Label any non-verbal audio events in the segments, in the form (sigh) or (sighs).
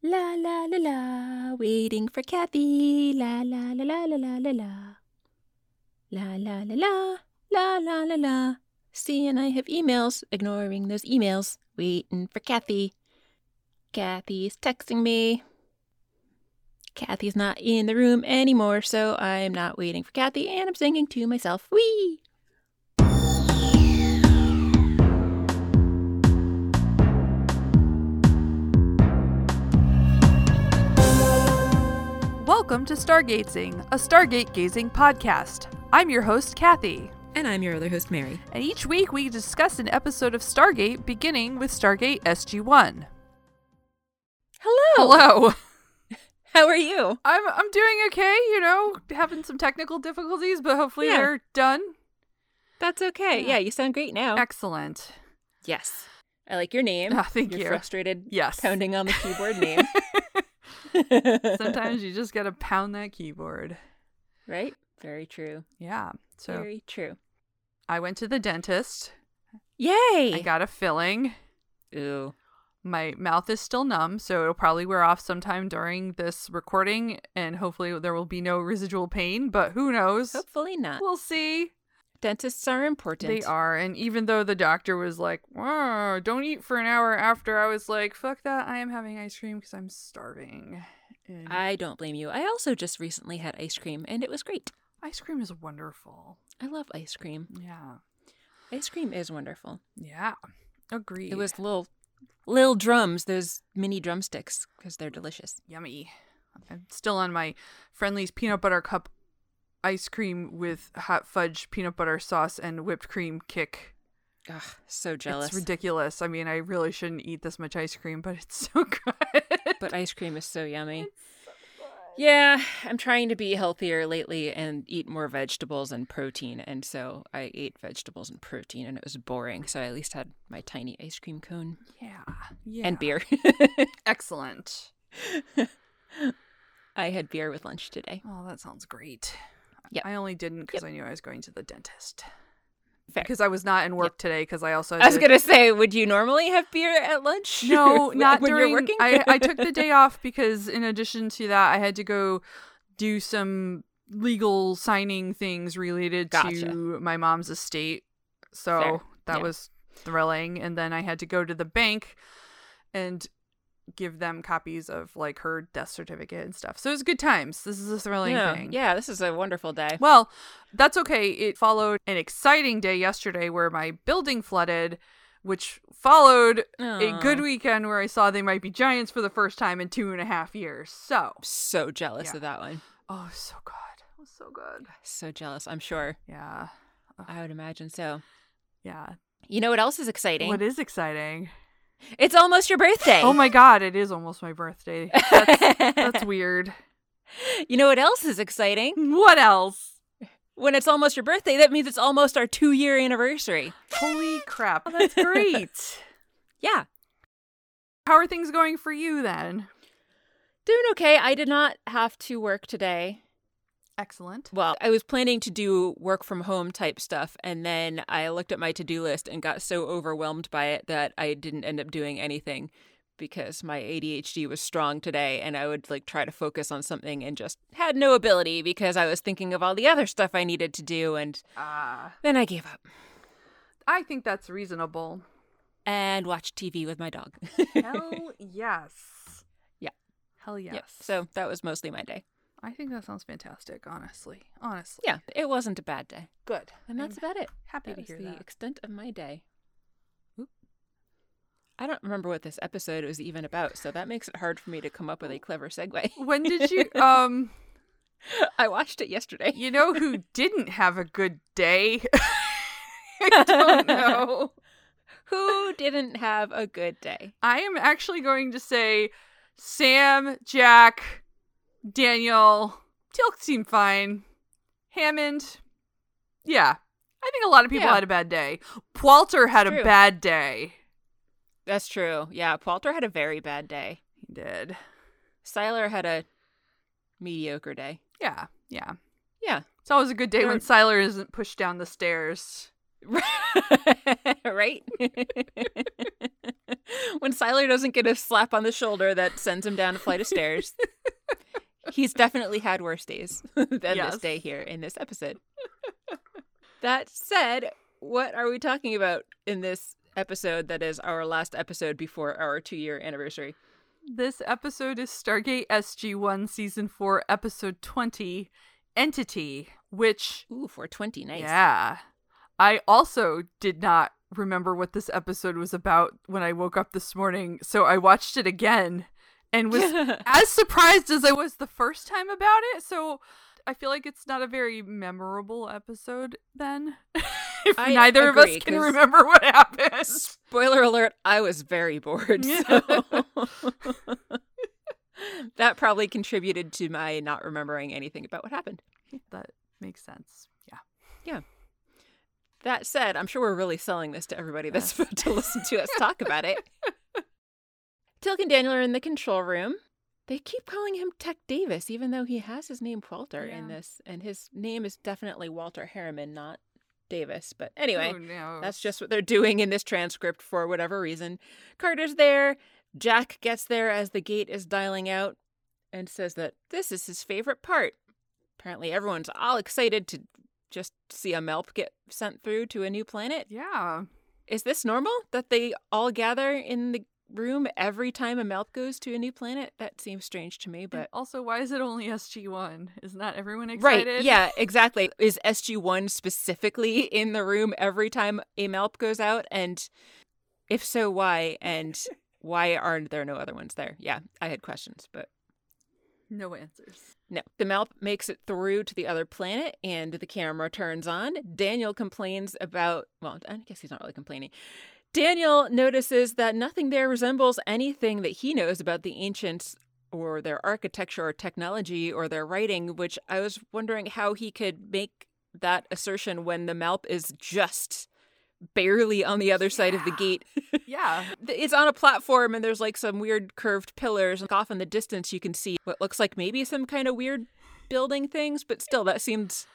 La la la la, waiting for Kathy. La la la la la la la la. La la la la, la la la la. See, and I have emails, ignoring those emails, waiting for Kathy. Kathy's texting me. Kathy's not in the room anymore, so I'm not waiting for Kathy, and I'm singing to myself. Wee! Welcome to Stargazing, a Stargate gazing podcast. I'm your host, Kathy, And I'm your other host, Mary. and each week we discuss an episode of Stargate beginning with Stargate SG 1. Hello! Hello. (laughs) How are you? I'm I'm doing okay, you know, having some technical difficulties, but hopefully Yeah. they're done. That's okay. Yeah. Yeah, you sound great now. Excellent. Yes. I like your name. Ah, (laughs) thank your you. frustrated Yes. pounding on the keyboard name. (laughs) Sometimes you just got to pound that keyboard. right? Very true. Yeah. So Very true. I went to the dentist. Yay! I got a filling. Ooh. My mouth is still numb, so it'll probably wear off sometime during this recording, and hopefully there will be no residual pain, but who knows? Hopefully not. We'll see. Dentists are important. They are. And even though the doctor was like, "Whoa, don't eat for an hour after, I was like, fuck that. I am having ice cream because I'm starving. And I don't blame you. I also just recently had ice cream and it was great. ice cream is wonderful. I love ice cream. Yeah. Ice cream is wonderful. Yeah. Agreed. It was little little drums, those mini drumsticks because they're delicious. yummy. I'm still on my Friendly's peanut butter cup ice cream with hot fudge peanut butter sauce and whipped cream kick. Ugh, so jealous. It's ridiculous. I mean, I really shouldn't eat this much ice cream, but it's (laughs) so good. but ice cream is so yummy. Yeah, I'm trying to be healthier lately and eat more vegetables and protein. And so I ate vegetables and protein and it was boring. So I at least had my tiny ice cream cone yeah. Yeah. and beer. (laughs) Excellent. (laughs) I had beer with lunch today. Oh, that sounds great. Yep. I only didn't because Yep. I knew I was going to the dentist. Fair. Because I was not in work today because I also I was going to say, would you normally have beer at lunch? No, (laughs) when not you're during. working? I, I took the (laughs) day off because, in addition to that, I had to go do some legal signing things related Gotcha. to my mom's estate. So Fair. that Yeah. was thrilling. And then I had to go to the bank and give them copies of like her death certificate and stuff. So it was good times. This is a thrilling yeah. thing. yeah, this is a wonderful day. Well, that's okay. It followed an exciting day yesterday where my building flooded, which followed a good weekend where I saw They Might Be Giants for the first time in two and a half years. So, So jealous Yeah. of that one. oh, so good. It was so good. So jealous, I'm sure. Yeah. I would imagine so. Yeah. You know what else is exciting? What is exciting? It's almost your birthday. Oh my God, it is almost my birthday. That's, that's (laughs) weird. You know what else is exciting? What else? When it's almost your birthday, that means it's almost our two year anniversary. Holy (laughs) crap. Oh, that's great. (laughs) Yeah. How are things going for you then? Doing okay. I did not have to work today. Excellent. Well, I was planning to do work from home type stuff, and then I looked at my to do list and got so overwhelmed by it that I didn't end up doing anything because my ADHD was strong today and I would like try to focus on something and just had no ability because I was thinking of all the other stuff I needed to do and Ah. then I gave up I think that's reasonable. and watch TV with my dog. (laughs) Hell yes. Yeah. Hell yes. Yep. So that was mostly my day. I think that sounds fantastic, honestly. Honestly. Yeah, it wasn't a bad day. Good. And that's I'm about it. happy That to hear the that. extent of my day. Oop. I don't remember what this episode was even about, so that makes it hard for me to come up with a clever segue. When did you (laughs) um I watched it yesterday. you know who (laughs) didn't have a good day? (laughs) I don't know. Who didn't have a good day? I am actually going to say Sam, Jack, Daniel, Teal seemed fine. Hammond. Yeah. I think a lot of people Yeah. had a bad day. Walter had True. a bad day. That's true. Yeah, Walter had a very bad day. He did. Siler had a mediocre day. Yeah, yeah. Yeah. It's always a good day when Siler isn't pushed down the stairs. (laughs) right? (laughs) when Siler doesn't get a slap on the shoulder that sends him down a flight of stairs, (laughs) he's definitely had worse days (laughs) than Yes. this day here in this episode. That said, what are we talking about in this episode that is our last episode before our two year anniversary? This episode is Stargate SG1 Season 4, Episode 20, Entity, which, Ooh, 420, nice. yeah. I also did not remember what this episode was about when I woke up this morning, so I watched it again and was (laughs) as surprised as I was the first time about it. So I feel like it's not a very memorable episode then. (laughs) if I neither of us can remember what happened. Spoiler alert, I was very bored. So. (laughs) that probably contributed to my not remembering anything about what happened. That makes sense. Yeah. Yeah. That said, I'm sure we're really selling this to everybody that's about to listen to us talk about it. Teal'c and Daniel are in the control room. They keep calling him Tech Davis, even though he has his name Walter in this, and his name is definitely Walter Harriman, not Davis. But anyway, oh, Who knows? that's just what they're doing in this transcript for whatever reason. Carter's there. Jack gets there as the gate is dialing out and says that this is his favorite part. Apparently, everyone's all excited to just see a Malp get sent through to a new planet. Yeah. Is this normal that they all gather in the room every time a Malp goes to a new planet? That seems strange to me, And but. also, why is it only SG1? Is not everyone excited? Right, yeah, exactly. Is SG1 specifically (laughs) in the room every time a Malp goes out? And if so, why? And why aren't there no other ones there? Yeah, I had questions, but No answers. no. The Malp makes it through to the other planet and the camera turns on. Daniel complains about, well, I guess he's not really complaining. Daniel notices that nothing there resembles anything that he knows about the ancients or their architecture or technology or their writing, which I was wondering how he could make that assertion when the Malp is just barely on the other side of the gate. (laughs) Yeah. It's on a platform and there's like some weird curved pillars. And off in the distance, you can see what looks like maybe some kind of weird building things, but still, that Yeah.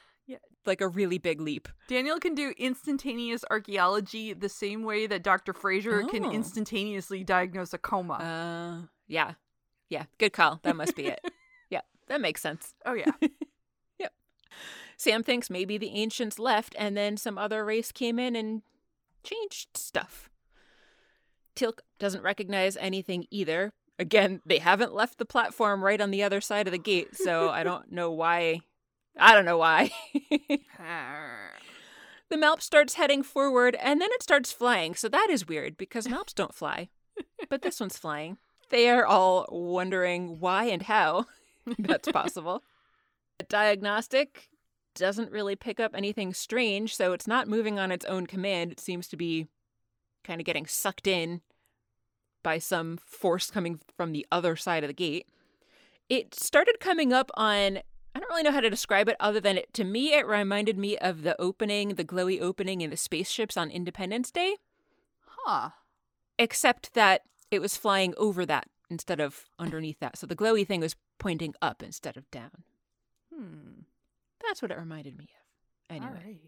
Like a really big leap. Daniel can do instantaneous archaeology the same way that Dr. Fraser can Oh. instantaneously diagnose a coma. Uh, yeah. Yeah. Good call. That must be it. (laughs) yeah. That makes sense. oh, yeah. (laughs) Yep. Sam thinks maybe the ancients left and then some other race came in and changed stuff. Teal'c doesn't recognize anything either. Again, they haven't left the platform right on the other side of the gate, so I don't (laughs) know why. I don't know why. (laughs) the Malp starts heading forward and then it starts flying. So that is weird because Malps don't fly, but this one's flying. They are all wondering why and how (laughs) that's possible. The diagnostic doesn't really pick up anything strange, so it's not moving on its own command. It seems to be kind of getting sucked in by some force coming from the other side of the gate. It started coming up on I don't really know how to describe it other than it to me it reminded me of the opening, the glowy opening in the spaceships on Independence Day, huh. except that it was flying over that instead of underneath that. So the glowy thing was pointing up instead of down. Hmm. That's what it reminded me of. Anyway. All right.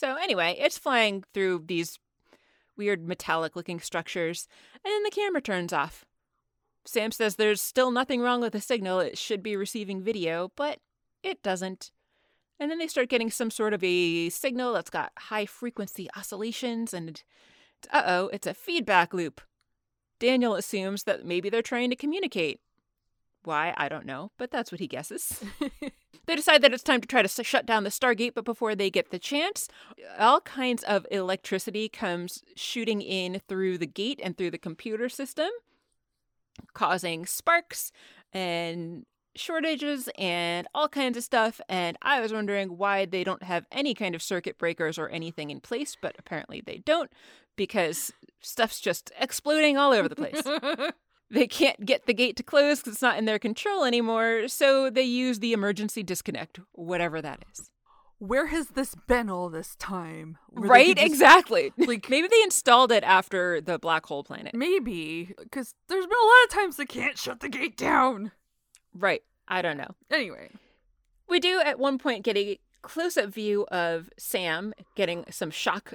So anyway, it's flying through these weird metallic looking structures, and then the camera turns off. Sam says there's still nothing wrong with the signal. It should be receiving video, but it doesn't. And then they start getting some sort of a signal that's got high frequency oscillations, and uh oh, it's a feedback loop. Daniel assumes that maybe they're trying to communicate. Why, I don't know, but that's what he guesses. (laughs) They decide that it's time to try to shut down the Stargate, but before they get the chance, all kinds of electricity comes shooting in through the gate and through the computer system, causing sparks and shortages and all kinds of stuff. And I was wondering why they don't have any kind of circuit breakers or anything in place, but apparently they don't because stuff's just exploding all over the place. (laughs) They can't get the gate to close because it's not in their control anymore, so they use the emergency disconnect, whatever that is. Where has this been all this time? Where right? just- Exactly. (laughs) like- Maybe they installed it after the black hole planet. Maybe. Because there's been a lot of times they can't shut the gate down. Right. I don't know. Anyway. We do at one point get a close up view of Sam getting some shock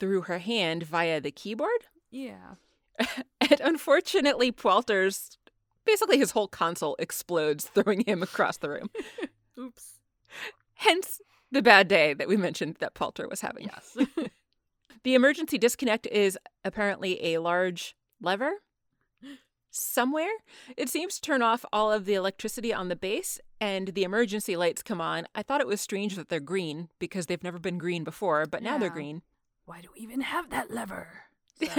through her hand via the keyboard. Yeah. (laughs) and unfortunately, Walter's basically his whole console explodes, throwing him across the room. (laughs) Oops. Hence the bad day that we mentioned that Walter was having. Yes. (laughs) (laughs) The emergency disconnect is apparently a large lever somewhere. It seems to turn off all of the electricity on the base and the emergency lights come on. I thought it was strange that they're green because they've never been green before, but now they're green. Why do we even have that lever? (laughs) and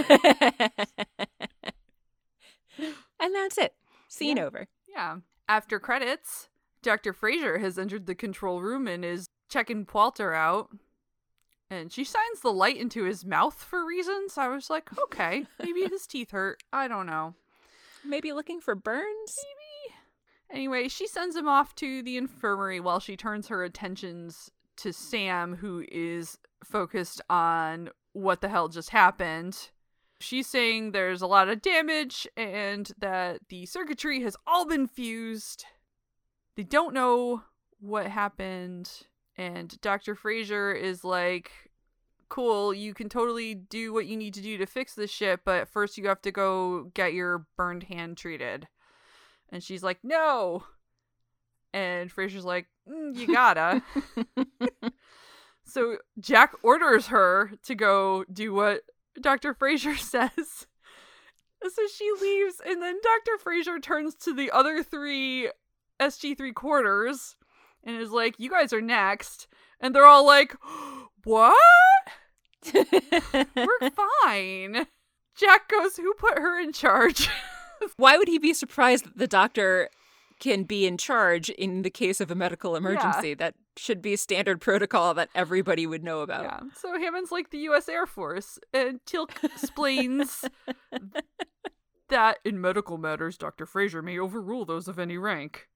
that's it. Scene Yeah. over. Yeah. After credits, Dr. Fraser has entered the control room and is checking Walter out. And she shines the light into his mouth for reasons. I was like, okay, maybe his teeth hurt. I don't know. Maybe looking for burns? Maybe. Anyway, she sends him off to the infirmary while she turns her attentions to Sam, who is focused on what the hell just happened. She's saying there's a lot of damage and that the circuitry has all been fused. They don't know what happened. And Dr. Fraser is like, cool, you can totally do what you need to do to fix this shit, but first you have to go get your burned hand treated. And she's like, no. And Fraser's like, "Mm, you gotta. (laughs) (laughs) so Jack orders her to go do what Dr. Fraser (laughs) says. So she leaves, and then Dr. Fraser turns to the other three SG3 quarters and is like, You guys are next. And they're all like, What? We're (laughs) fine. Jack goes, Who put her in charge? (laughs) Why would he be surprised that the doctor can be in charge in the case of a medical emergency? That should be standard protocol that everybody would know about. Yeah. So Hammond's like the U.S. Air Force, and Teal'c explains (laughs) that in medical matters, Dr. Fraser may overrule those of any rank.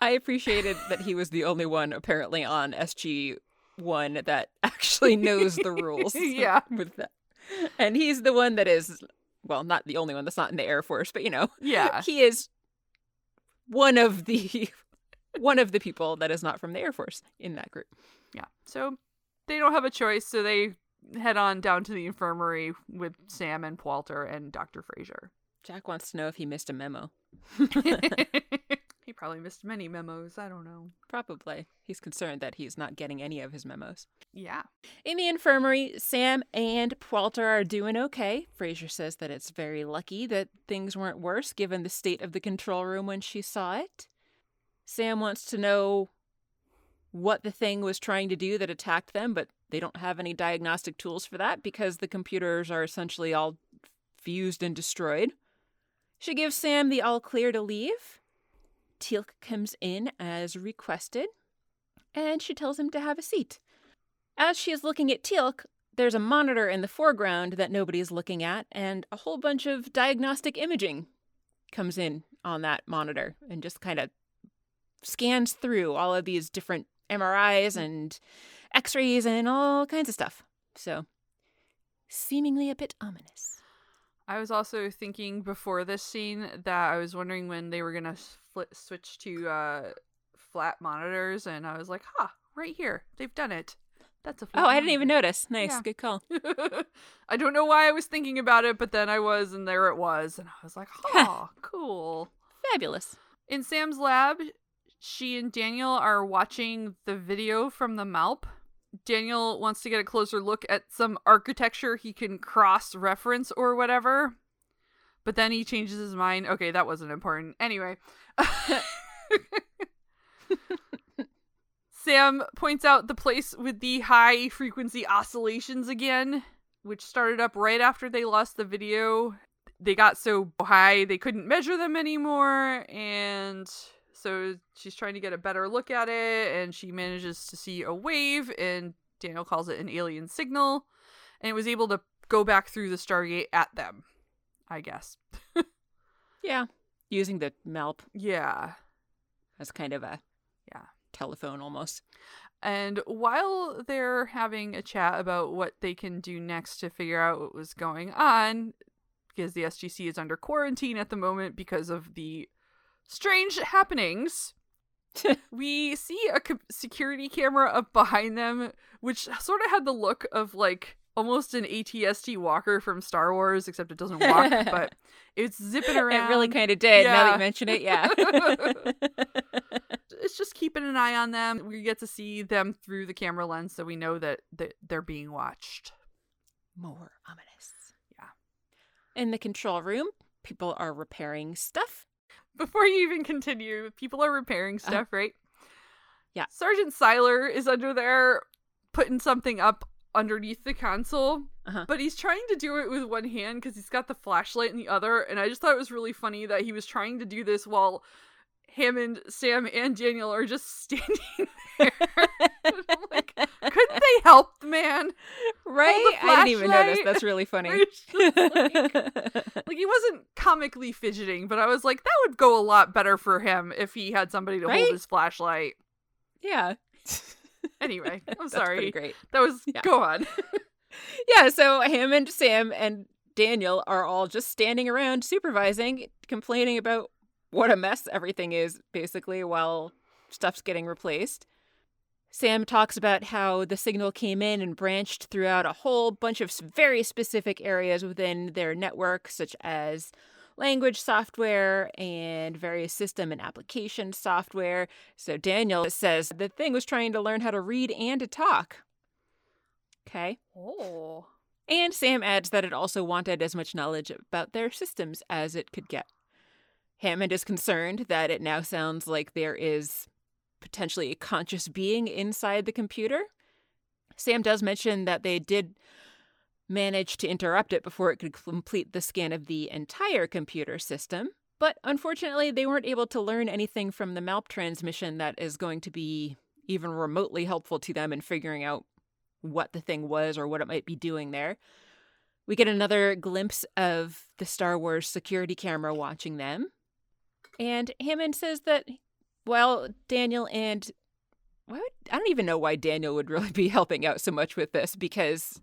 I appreciated that he was the only one apparently on SG one that (laughs) actually knows the rules. (laughs) Yeah. (laughs) with that, and he's the one that is well, not the only one that's not in the Air Force, but you know, Yeah. he is one of the one of the people that is not from the Air Force in that group. Yeah. So they don't have a choice, so they head on down to the infirmary with Sam and Walter and Dr. Fraser. Jack wants to know if he missed a memo. He probably missed many memos. I don't know. Probably. He's concerned that he's not getting any of his memos. Yeah. In the infirmary, Sam and Walter are doing okay. Fraser says that it's very lucky that things weren't worse given the state of the control room when she saw it. Sam wants to know what the thing was trying to do that attacked them, but they don't have any diagnostic tools for that because the computers are essentially all fused and destroyed. She gives Sam the all clear to leave. Teal'c comes in as requested, and she tells him to have a seat. As she is looking at Teal'c, there's a monitor in the foreground that nobody is looking at, and a whole bunch of diagnostic imaging comes in on that monitor and just kind of scans through all of these different MRIs hmm. and x rays and all kinds of stuff. So, seemingly a bit ominous. I was also thinking before this scene that I was wondering when they were gonna split, switch to uh, flat monitors, and I was like, "Huh, right here, they've done it." That's a. Flat Oh, I didn't even notice. Nice, Yeah. good call. (laughs) I don't know why I was thinking about it, but then I was, and there it was, and I was like, (laughs) "Oh, cool." Fabulous. In Sam's lab, she and Daniel are watching the video from the Malp. Daniel wants to get a closer look at some architecture he can cross reference or whatever. But then he changes his mind. Okay, that wasn't important. Anyway. (laughs) Sam points out the place with the high frequency oscillations again, which started up right after they lost the video they got so high they couldn't measure them anymore and so she's trying to get a better look at it and she manages to see a wave and Daniel calls it an alien signal and it was able to go back through the Stargate at them I guess Yeah. Using the MALP yeah as kind of a Yeah. telephone almost. and while they're having a chat about what they can do next to figure out what was going on because the SGC is under quarantine at the moment because of the strange happenings (laughs) we see a security camera up behind them, which sort of had the look of like almost an ATST walker from Star Wars, except it doesn't walk, (laughs) but it's zipping around. It really kind of did. Now that Yeah. you mention it, yeah. (laughs) it's just keeping an eye on them. We get to see them through the camera lens, so we know that, that they're being watched. More ominous. Yeah. In the control room, people are repairing stuff. Before you even continue, people are repairing uh-huh. stuff, right? Yeah. Sergeant Siler is under there putting something up underneath the console, Uh-huh. but he's trying to do it with one hand because he's got the flashlight in the other. And I just thought it was really funny that he was trying to do this while Hammond, Sam, and Daniel are just (laughs) standing there. (laughs) Like, couldn't they help the man? Right? I didn't even notice. That's really funny. (laughs) Like, like he wasn't comically fidgeting, but I was like, that would go a lot better for him if he had somebody to Right? hold his flashlight. yeah. (laughs) Anyway, (laughs) I'm sorry. great. That was Yeah. go on. (laughs) Yeah, so him and Sam, and Daniel are all just standing around supervising, complaining about what a mess everything is, basically, while stuff's getting replaced. Sam talks about how the signal came in and branched throughout a whole bunch of very specific areas within their network, such as language software and various system and application software. So Daniel says the thing was trying to learn how to read and to talk. Okay. Oh. And Sam adds that it also wanted as much knowledge about their systems as it could get. Hammond is concerned that it now sounds like there is potentially a conscious being inside the computer. Sam does mention that they did manage to interrupt it before it could complete the scan of the entire computer system, but unfortunately, they weren't able to learn anything from the MALP transmission that is going to be even remotely helpful to them in figuring out what the thing was or what it might be doing there. We get another glimpse of the Star Wars security camera watching them. And Hammond says that, well, Daniel and. Why would, I don't even know why Daniel would really be (laughs) helping out so much with this because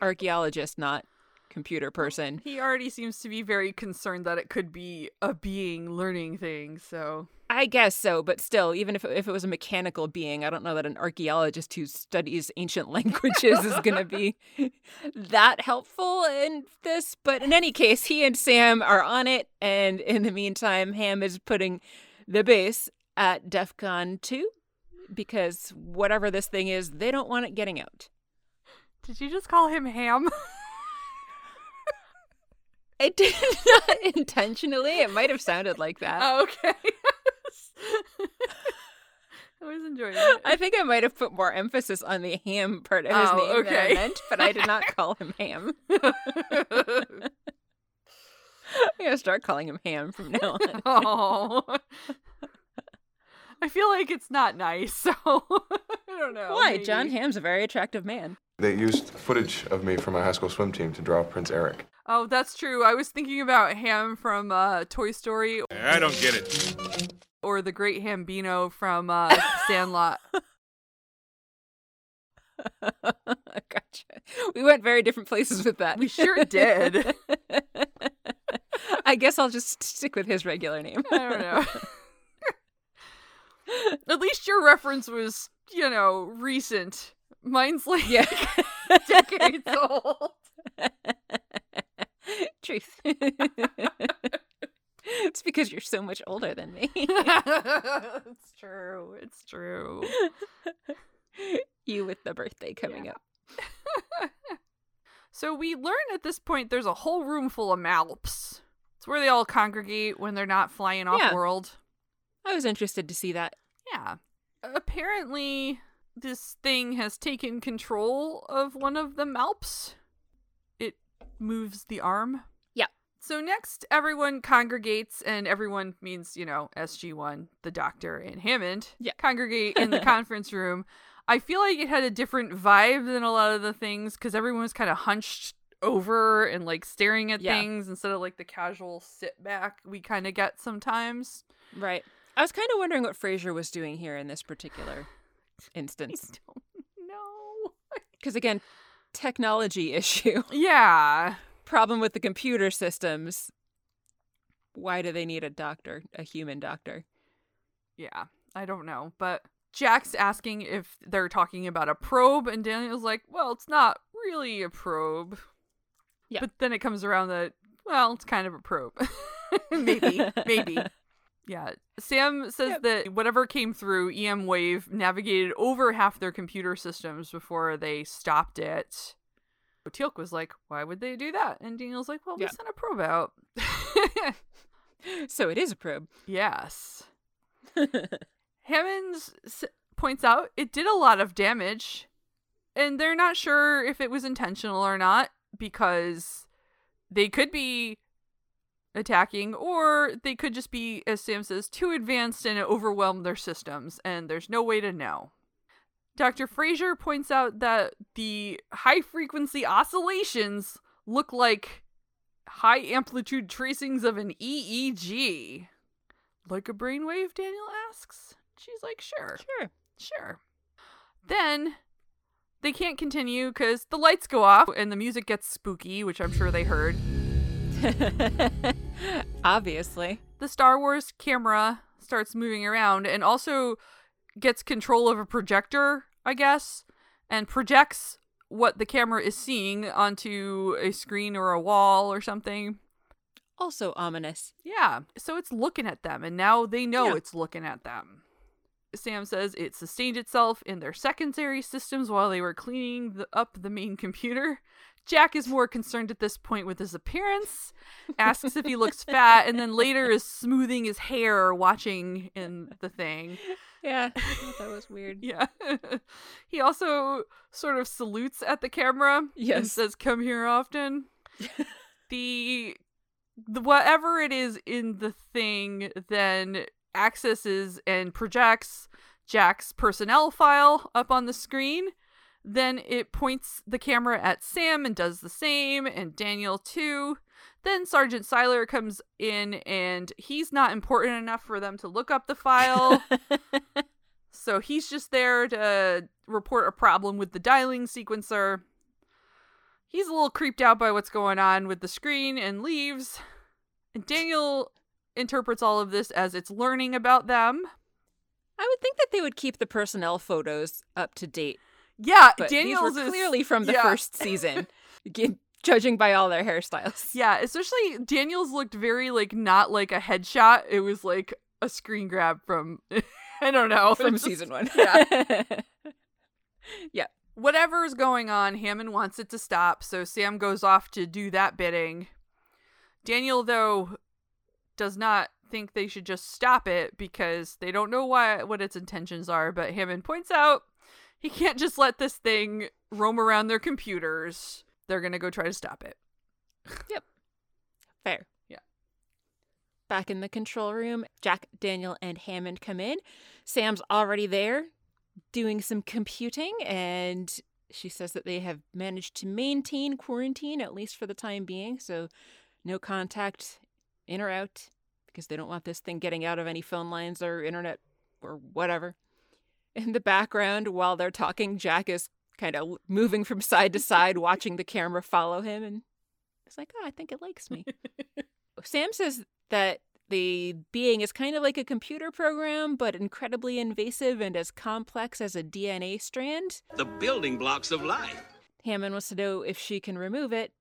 archaeologist, not computer person. He already seems to be very concerned that it could be a being learning things, so I guess so, but still, even if if it was a mechanical being, I don't know that an archaeologist who studies ancient (laughs) languages is going to be (laughs) that helpful in this. But in any case, he and Sam are on it, and in the meantime, Ham is putting the base at DEF CON 2 because whatever this thing is, they don't want it getting out. Did you just call him Ham? (laughs) I did not (laughs) intentionally. It might have sounded like that. oh, okay. (laughs) I was enjoying it. I think I might have put more emphasis on the ham part of his Oh, name than I meant, but I did not call him ham. I'm gonna start calling him ham from now on. oh. I feel like it's not nice, so I don't know. Why? maybe. Jon Hamm's a very attractive man. They used footage of me from my high school swim team to draw Prince Eric. Oh, that's true. I was thinking about Ham from uh, Toy Story I don't get it. or the Great Hambino from uh, Sandlot. (laughs) gotcha. We went very different places with that. We sure did. (laughs) I guess I'll just stick with his regular name. I don't know. (laughs) At least your reference was, you know, recent. Mine's like Yeah. (laughs) decades old. (laughs) Truth. it's because you're so much older than me. (laughs) it's true. It's true. you with the birthday coming Yeah. up. So we learn at this point there's a whole room full of malps. It's where they all congregate when they're not flying off Yeah. world. I was interested to see that. Yeah. Apparently, this thing has taken control of one of the Malps. It moves the arm. Yeah. So next, everyone congregates, and everyone means, you know, SG1, the doctor, and Hammond Yeah. congregate in the (laughs) conference room. I feel like it had a different vibe than a lot of the things because everyone was kind of hunched over and like staring at Yeah. things instead of like the casual sit back we kind of get sometimes. Right. I was kind of wondering what Frasier was doing here in this particular (laughs) I instance. don't know. (laughs) Because again, technology (laughs) issue. Yeah. Problem with the computer systems. Why do they need a doctor, a human doctor? Yeah. I don't know. But Jack's asking if they're talking about a probe, and Daniel's like, well, it's not really a probe. Yeah. But then it comes around that, well, it's kind of a probe. maybe, maybe. Yeah. Sam says Yep. that whatever came through, EM Wave navigated over half their computer systems before they stopped it. Teal'c was like, why would they do that? And Daniel's like, well, we sent a probe out. (laughs) so it is a probe. yes. (laughs) Hammond s- points out it did a lot of damage, and they're not sure if it was intentional or not because they could be attacking, or they could just be, as Sam says, too advanced and it overwhelmed their systems, and there's no way to know. Dr. Fraser points out that the high frequency oscillations look like high amplitude tracings of an EEG. Like a brainwave, Daniel asks. She's like, sure, Sure. sure. Then they can't continue because the lights go off and the music gets spooky, which I'm sure they heard. (laughs) Obviously. The Star Wars camera starts moving around and also gets control of a projector, I guess, and projects what the camera is seeing onto a screen or a wall or something. Also ominous. Yeah. So it's looking at them, and now they know Yeah. it's looking at them. Sam says it sustained itself in their secondary systems while they were cleaning the, up the main computer. Jack is more concerned at this point with his appearance, asks if he looks fat, and then later is smoothing his hair watching in the thing. Yeah. (laughs) That was weird. Yeah. (laughs) he also sort of salutes at the camera and Yes. says, "Come here often." (laughs) the, the whatever it is in the thing then accesses and projects Jack's personnel file up on the screen. Then it points the camera at Sam and does the same, and Daniel too. Then Sergeant Siler comes in, and he's not important enough for them to look up the file. (laughs) So he's just there to report a problem with the dialing sequencer. He's a little creeped out by what's going on with the screen and leaves. And Daniel interprets all of this as it's learning about them. I would think that they would keep the personnel photos up to date, Yeah, but Daniel's these were is clearly from the yeah. first season, judging by all their hairstyles. Yeah, especially Daniel's looked very like not like a headshot. It was like a screen grab from (laughs) I don't know from just- (laughs) season one. Yeah. (laughs) yeah. is going on, Hammond wants it to stop, so Sam goes off to do that bidding. Daniel, though, does not think they should just stop it because they don't know why what its intentions are, but Hammond points out he can't just let this thing roam around their computers. They're gonna go try to stop it. Yep. Fair. Yeah. Back in the control room, Jack, Daniel, and Hammond come in. Sam's already there doing some computing, and she says that they have managed to maintain quarantine, at least for the time being. So, no contact in or out because they don't want this thing getting out of any phone lines or internet or whatever. In the background, while they're talking, Jack is kind of moving from side to side, watching the camera follow him, and it's like, oh, I think it likes me. (laughs) Sam says that the being is kind of like a computer program, but incredibly invasive and as complex as a DNA strand. The building blocks of life. Hammond wants to know if she can remove it.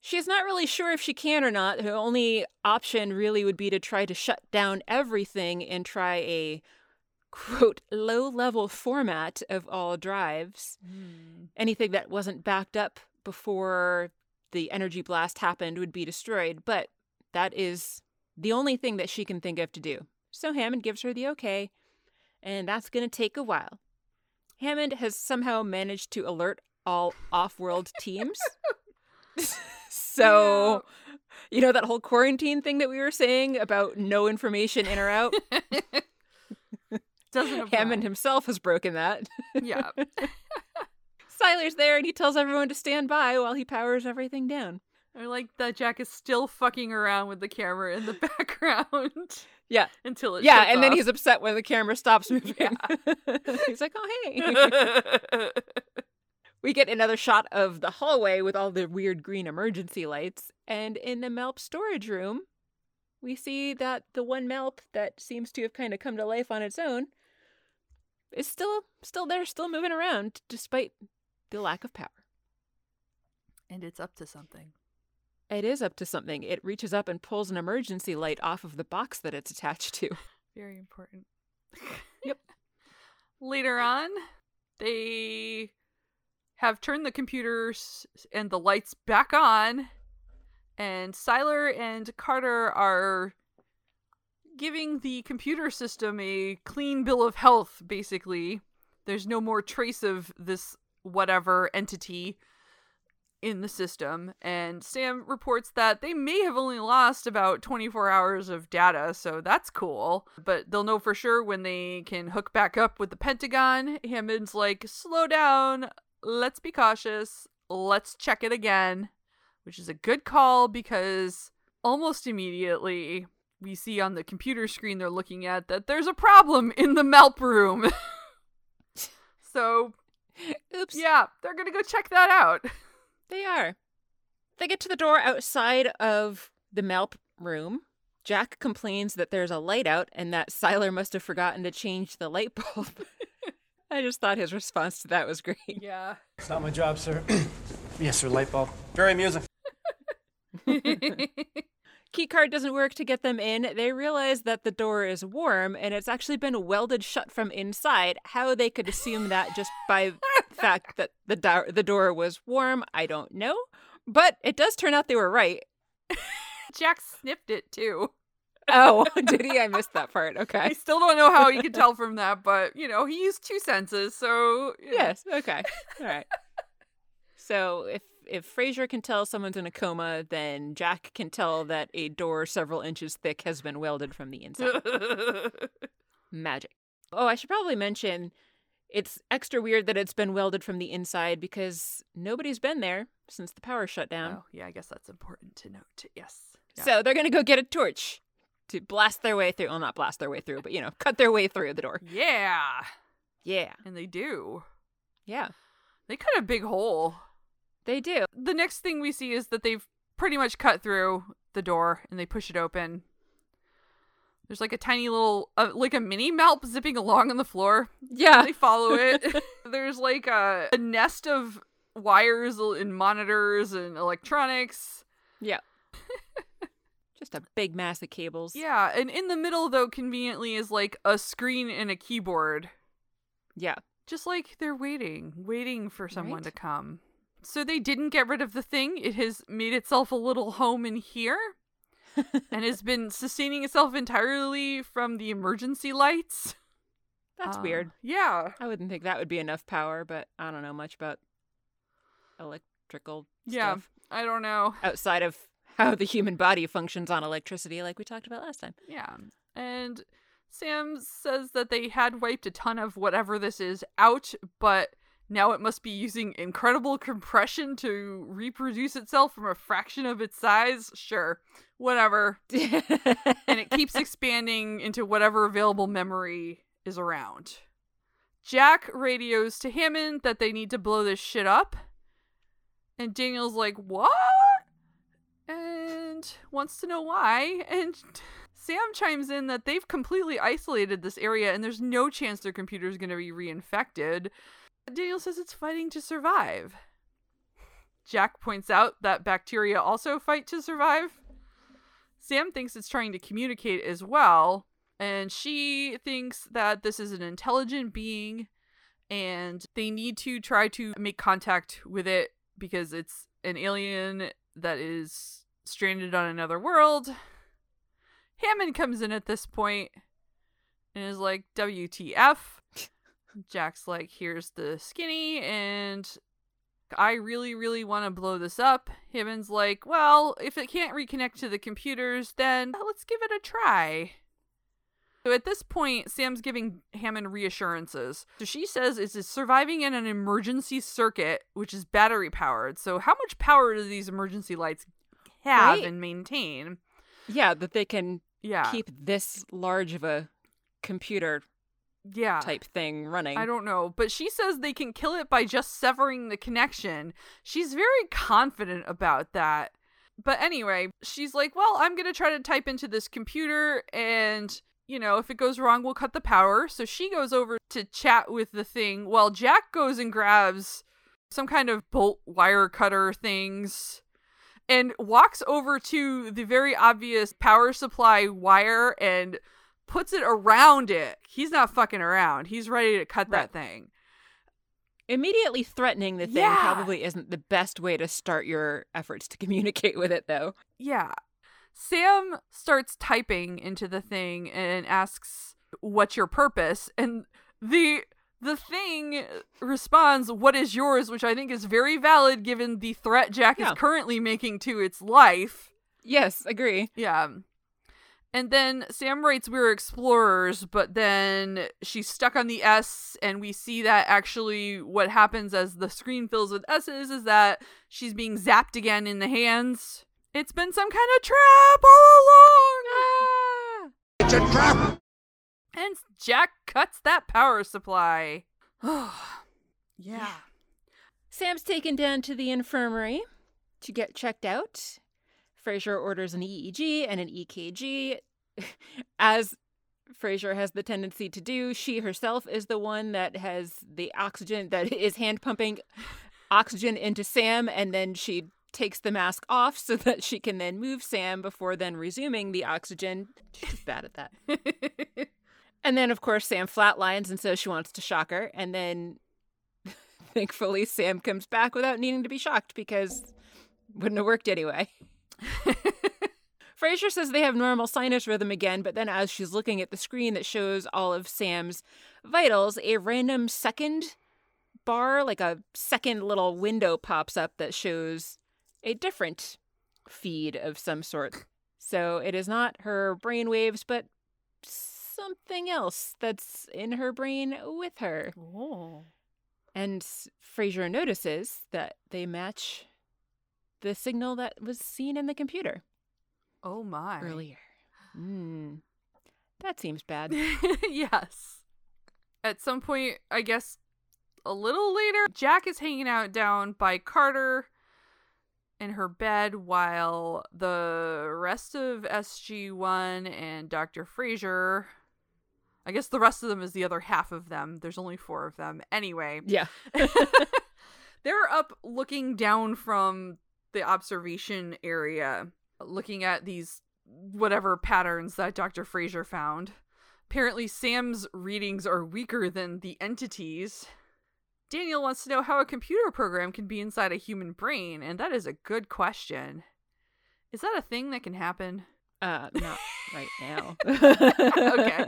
She's not really sure if she can or not. Her only option really would be to try to shut down everything and try a quote low level format of all drives. Hmm. Anything that wasn't backed up before the energy blast happened would be destroyed, but that is the only thing that she can think of to do. So Hammond gives her the okay, and that's going to take a while. Hammond has somehow managed to alert all off world teams. (laughs) (laughs) so, you know, that whole quarantine thing that we were saying about no information in or out? (laughs) Doesn't apply. Hammond himself has broken that. yeah. (laughs) Siler's there and he tells everyone to stand by while he powers everything down. I like that Jack is still fucking around with the camera in the (laughs) background Yeah. until it yeah, and then he's upset when the camera stops moving. (laughs) he's like, oh, hey. we get another shot of the hallway with all the weird green emergency lights. And in the Malp storage room, we see that the one Malp that seems to have kind of come to life on its own is still still there, still moving around, despite the lack of power. And it's up to something. It is up to something. It reaches up and pulls an emergency light off of the box that it's attached to. (laughs) Very important. Yep. (laughs) Later on, they have turned the computers and the lights back on, and Siler and Carter are giving the computer system a clean bill of health, basically. There's no more trace of this whatever entity in the system. And Sam reports that they may have only lost about 24 hours of data, so that's cool. But they'll know for sure when they can hook back up with the Pentagon. Hammond's like, slow down, let's be cautious, let's check it again, which is a good call because almost immediately we see on the computer screen they're looking at that there's a problem in the Malp room. (laughs) so, (laughs) Oops. yeah, they're gonna go check that out. (laughs) They are. They get to the door outside of the Malp room. Jack complains that there's a light out and that Siler must have forgotten to change the light bulb. I just thought his response to that was great. Yeah. It's not my job, sir. (clears throat) yes, sir, light bulb. Very amusing. Key card doesn't work to get them in. They realize that the door is warm and it's actually been welded shut from inside. How they could assume that just by the (laughs) fact that the do- the door was warm, I don't know. But it does turn out they were right. (laughs) Jack sniffed it too. Oh, (laughs) did he? I missed that part. Okay. I still don't know how you could tell from that, but you know, he used two senses, so. Yes. Okay. All right. So if if Fraser can tell someone's in a coma, then Jack can tell that a door several inches thick has been welded from the inside. (laughs) Magic. Oh, I should probably mention it's extra weird that it's been welded from the inside because nobody's been there since the power shut down. oh, yeah, I guess that's important to note. Yes. Yeah. So they're going to go get a torch to blast their way through. Well, not blast their way through, but, you know, cut their way through the door. Yeah. Yeah. And they do. Yeah. They cut a big hole. They do. The next thing we see is that they've pretty much cut through the door and they push it open. There's like a tiny little, uh, like a mini Malp zipping along on the floor. Yeah. They follow it. (laughs) (laughs) There's like a, a nest of wires and monitors and electronics. Yeah. (laughs) Just a big mass of cables. Yeah, and in the middle though, conveniently is like a screen and a keyboard. Yeah. Just like they're waiting, waiting for someone Right. to come. So they didn't get rid of the thing. It has made itself a little home in here and has (laughs) been sustaining itself entirely from the emergency lights. That's Uh, weird. Yeah. I wouldn't think that would be enough power, but I don't know much about electrical Yeah. stuff I don't know. outside of how the human body functions on electricity, like we talked about last time. Yeah. And Sam says that they had wiped a ton of whatever this is out, but now it must be using incredible compression to reproduce itself from a fraction of its size. Sure. Whatever. (laughs) And it keeps expanding into whatever available memory is around. Jack radios to Hammond that they need to blow this shit up. And Daniel's like, What? And wants to know why. And Sam chimes in that they've completely isolated this area and there's no chance their computer's going to be reinfected. Daniel says it's fighting to survive. Jack points out that bacteria also fight to survive. Sam thinks it's trying to communicate as well, and she thinks that this is an intelligent being and they need to try to make contact with it because it's an alien that is stranded on another world. Hammond comes in at this point and is like, WTF? Jack's like, here's the skinny, and I really, really want to blow this up. Hammond's like, well, if it can't reconnect to the computers, then uh, let's give it a try. So at this point, Sam's giving Hammond reassurances. So she says it's surviving in an emergency circuit, which is battery powered. So how much power do these emergency lights have Right. and maintain? yeah, that they can Yeah. keep this large of a computer yeah. type thing running. I don't know, but she says they can kill it by just severing the connection. She's very confident about that. But anyway, she's like, "Well, I'm going to try to type into this computer and, you know, if it goes wrong, we'll cut the power." So she goes over to chat with the thing while Jack goes and grabs some kind of bolt wire cutter things and walks over to the very obvious power supply wire and puts it around it. He's not fucking around. He's ready to cut Right. that thing. Immediately threatening the thing Yeah. probably isn't the best way to start your efforts to (laughs) communicate with it, though. Yeah. Sam starts typing into the thing and asks, "What's your purpose?" And the the thing responds, "What is yours?" which I think is very valid given the threat Jack Yeah. is currently making to its life. Yes, agree. Yeah. And then Sam writes we're explorers, but then she's stuck on the S, and we see that actually what happens as the screen fills with S's is that she's being zapped again in the hands. It's been some kind of trap all along. Ah! It's a trap! And Jack cuts that power supply. (sighs) yeah. Sam's taken down to the infirmary to get checked out. Fraiser orders an EEG and an EKG. (laughs) As Fraiser has the tendency to do, she herself is the one that has the oxygen that (laughs) is hand pumping oxygen into Sam, and then she takes the mask off so that she can then move Sam before then resuming the oxygen. She's bad at that. (laughs) And then, of course, Sam flatlines and says she wants to shock her. And then, thankfully, Sam comes back without needing to be shocked because wouldn't have worked anyway. (laughs) Fraiser says they have normal sinus rhythm again, but then as she's looking at the screen that shows all of Sam's vitals, a random second bar, like a second little window pops up that shows a different feed of some sort. So it is not her brain waves, but something else that's in her brain with her. Oh. And Fraiser notices that they match the signal that was seen in the computer Oh my. earlier. Hmm. That seems bad. (laughs) yes. At some point, I guess a little later, Jack is hanging out down by Carter in her bed while the rest of SG1 and Dr. Fraiser. I guess the rest of them is the other half of them. There's only four of them. Anyway, Yeah. (laughs) (laughs) they're up looking down from the observation area, looking at these whatever patterns that Dr. Fraiser found. Apparently, Sam's readings are weaker than the entities. Daniel wants to know how a computer program can be inside a human brain, and that is a good question. Is that a thing that can happen? Uh, not right now. (laughs) (laughs) Okay.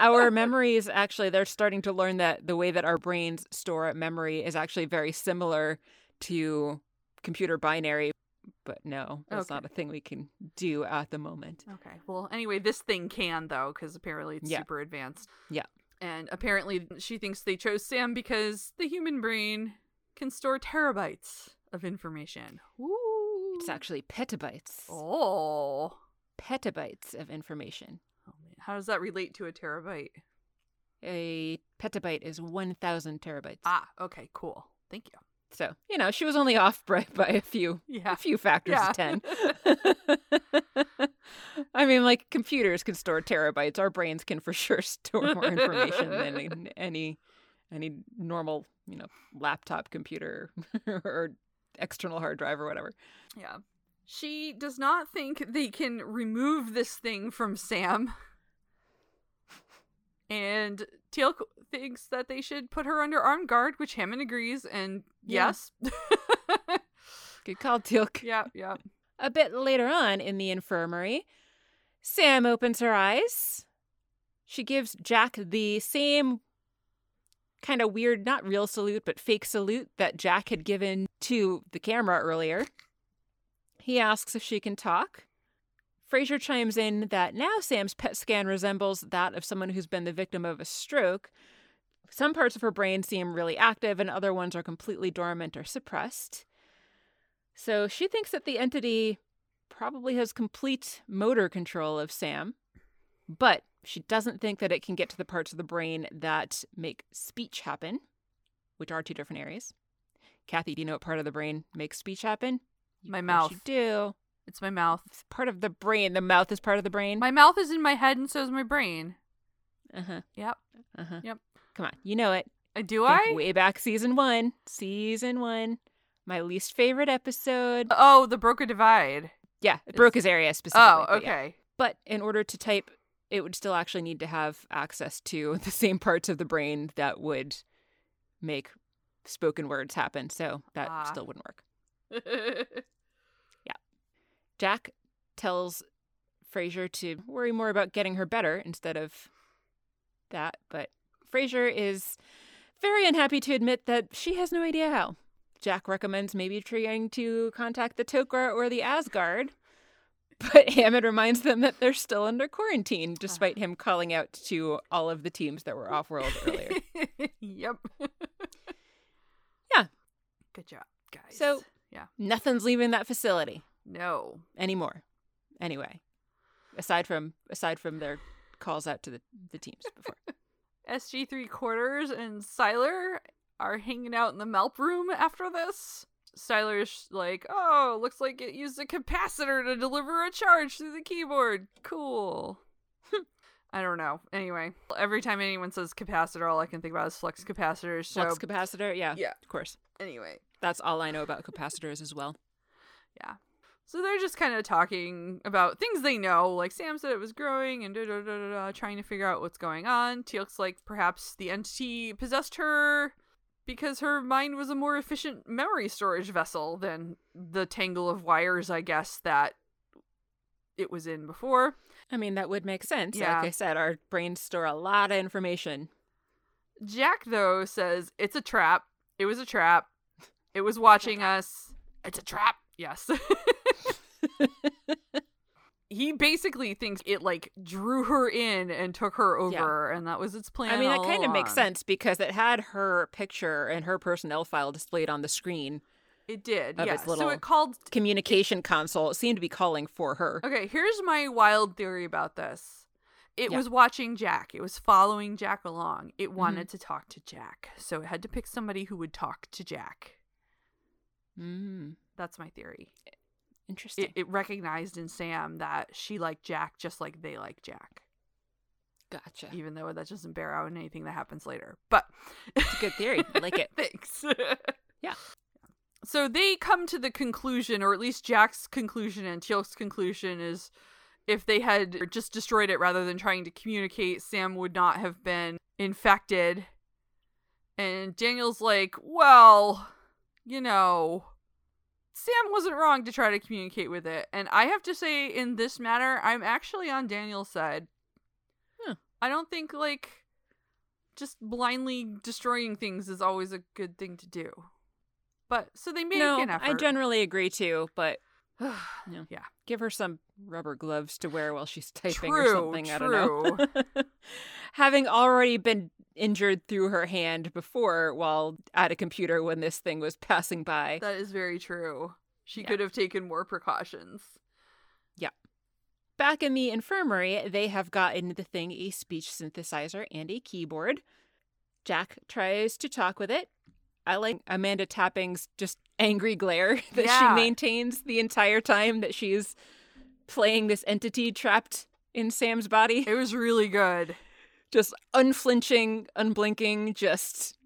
our (laughs) memories actually, they're starting to learn that the way that our brains store memory is actually very similar to computer binary. But no, that's Okay. not a thing we can do at the moment. Okay. Well, anyway, this thing can though, because apparently it's Yeah. super advanced. Yeah. And apparently, she thinks they chose Sam because the human brain can store terabytes of information. Ooh. It's actually petabytes. Oh. Petabytes of information. Oh man, how does that relate to a terabyte? A petabyte is 1,000 terabytes. Ah, okay, cool. Thank you. So, you know, she was only off (laughs) by, by a few Yeah. a few factors Yeah. of 10. (laughs) (laughs) I mean, like computers can store terabytes. Our brains can for sure store more information than any any normal, you know, laptop computer or external hard drive or whatever. Yeah. She does not think they can remove this thing from Sam. And Teal'c thinks that they should put her under armed guard, which Hammond agrees, and Yeah. yes. (laughs) Good call, Teal'c. yeah, yeah. A bit later on in the infirmary, Sam opens her eyes. She gives Jack the same kind of weird, not real salute, but fake salute that Jack had given to the camera earlier. He asks if she can talk. Fraiser chimes in that now Sam's PET scan resembles that of someone who's been the victim of a stroke. Some parts of her brain seem really active, and other ones are completely dormant or suppressed. So she thinks that the entity probably has complete motor control of Sam, but she doesn't think that it can get to the parts of the brain that make speech happen, which are two different areas. Kathy, do you know what part of the brain makes speech happen? My mouth. You do. It's my mouth. It's part of the brain. The mouth is part of the brain. My mouth is in my head, and so is my brain. uh huh. Yep. Uh huh. Yep. Come on, you know it. Uh, Do I? way back season one. Season one. My least favorite episode. Oh, the broke a divide. Yeah, it Broca's area specifically. Oh, but yeah. okay. But in order to type, it would still actually need to have access to (laughs) the same parts of the brain that would make spoken words happen. So that Ah. still wouldn't work. (laughs) Jack tells Fraiser to worry more about getting her better instead of that, but Fraiser is very unhappy to admit that she has no idea how. Jack recommends maybe trying to contact the Tok'ra or the Asgard, (laughs) but Hammond reminds them that they're still under quarantine, ah. despite him calling out to all of the teams that were off world earlier. (laughs) yep. Yeah. Good job, guys. So- yeah. Nothing's leaving that facility No. anymore. Anyway, aside from aside from their calls out to the, the teams before. (laughs) SG three quarters and Siler are hanging out in the Malp room after this. Siler's like, oh, looks like it used a capacitor to deliver a charge through the keyboard. Cool. (laughs) I don't know. Anyway, every time anyone says capacitor, all I can think about is flux capacitors. So Flux capacitor, yeah, Yeah. of course. anyway, That's all I know about capacitors as well. yeah. So they're just kind of talking about things they know. Like Sam said, it was growing and da da da da, trying to figure out what's going on. Teal'c's like perhaps the entity possessed her because her mind was a more efficient memory storage vessel than the tangle of wires, I guess, that it was in before. I mean, that would make sense. Yeah. Like I said, our brains store a lot of information. Jack, though, says it's a trap. It was a trap. It was watching (laughs) us. It's a trap. Yes. (laughs) (laughs) he basically thinks it like drew her in and took her over, and that was its plan. I mean, that kind of makes sense because it had her picture and her personnel file displayed on the screen. It did. Yeah. its So it called. Communication console it seemed to be calling for her. Okay, here's my wild theory about this. It Yeah. was watching Jack. It was following Jack along. It Mm-hmm. wanted to talk to Jack, so it had to pick somebody who would talk to Jack. Mm, That's my theory. Interesting. it, it recognized in Sam that she liked Jack just like they like Jack, gotcha. even though that doesn't bear out in anything that happens later. But It's a good theory. I like it. (laughs) thanks. (laughs) Yeah. So they come to the conclusion, or at least Jack's conclusion and Teal'c's conclusion is if they had just destroyed it rather than trying to communicate, Sam would not have been infected. And Daniel's like, well, you know, Sam wasn't wrong to try to communicate with it. And I have to say, in this matter, I'm actually on Daniel's side. Huh. I don't think, like, just blindly destroying things is always a good thing to do. But, so they make no, an effort. I generally agree too, but (sighs) yeah. yeah. give her some rubber gloves to wear while she's typing or True, something. I don't know. (laughs) Having already been injured through her hand before while at a computer when this thing was passing by. That is very true. She Yeah. could have taken more precautions. Yeah. Back in the infirmary, they have gotten the thing a speech synthesizer and a keyboard. Jack tries to talk with it. I like Amanda Tapping's just angry glare (laughs) that Yeah. she maintains the entire time that she's playing this entity trapped in Sam's body. It was really good. Just unflinching, unblinking, just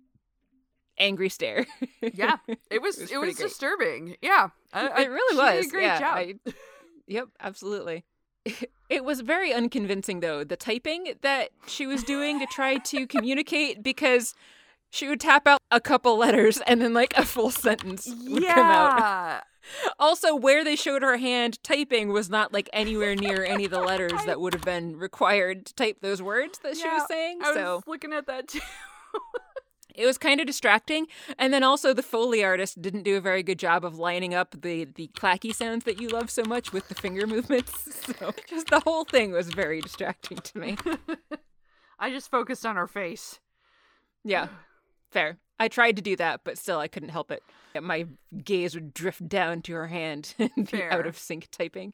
angry stare. Yeah, (laughs) it was It was it was, great. disturbing. Yeah, I, I- it really she was. Did a great yeah, job. I- (laughs) yep, absolutely. (laughs) It was very unconvincing, though, the typing that she was doing to try to communicate because she would tap out a couple letters and then, like, a full sentence would come out. Yeah, Also, where they showed her hand typing was not, like, anywhere near any of the letters that (laughs) would have been required to type those words that she was saying. I was so looking at that too. it was kind of distracting. And then also the Foley artist didn't do a very good job of lining up the the clacky sounds that you love so much with the finger movements. (laughs) So just the whole thing was very distracting to me. (laughs) I just focused on her face. Yeah. Fair. I tried to do that, but still I couldn't help it. My gaze would drift down to her hand (laughs) and be out of sync typing.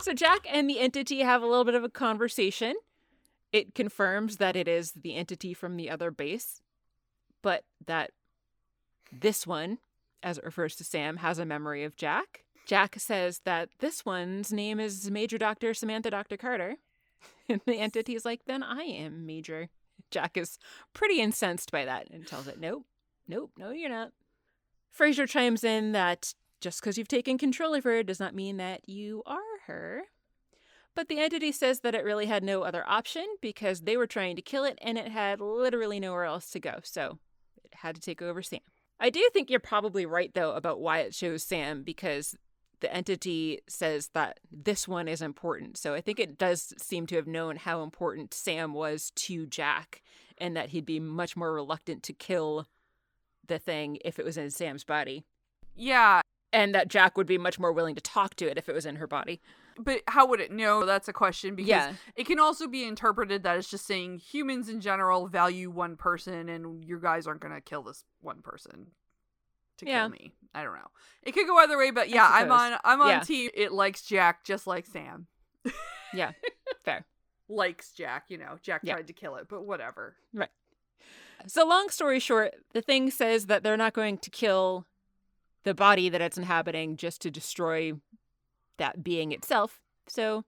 So Jack and the entity have a little bit of a conversation. It confirms that it is the entity from the other base, but that this one, as it refers to Sam, has a memory of Jack. Jack says that this one's name is Major Doctor Samantha Dr. Carter. (laughs) And the entity is like, then I am Major. (laughs) Jack is pretty incensed by that and tells it, nope, nope, no, you're not. Fraiser chimes in that just because you've taken control of her does not mean that you are her. But the entity says that it really had no other option because they were trying to kill it and it had literally nowhere else to go. So it had to take over Sam. I do think you're probably right, though, about why it shows Sam because the entity says that this one is important. So I think it does seem to have known how important Sam was to Jack and that he'd be much more reluctant to kill the thing if it was in Sam's body. Yeah, And that Jack would be much more willing to talk to it if it was in her body. but how would it know? That's a question because Yeah. it can also be interpreted that it's just saying humans in general value one person and you guys aren't going to kill this one person to Yeah. kill me. I don't know. It could go either way, but yeah, I'm on I'm on Yeah. team it likes Jack just like Sam. Yeah, (laughs) fair. Likes Jack, you know. Jack Yeah. tried to kill it, but whatever. Right. So, long story short, the thing says that they're not going to kill the body that it's inhabiting just to destroy that being itself. So,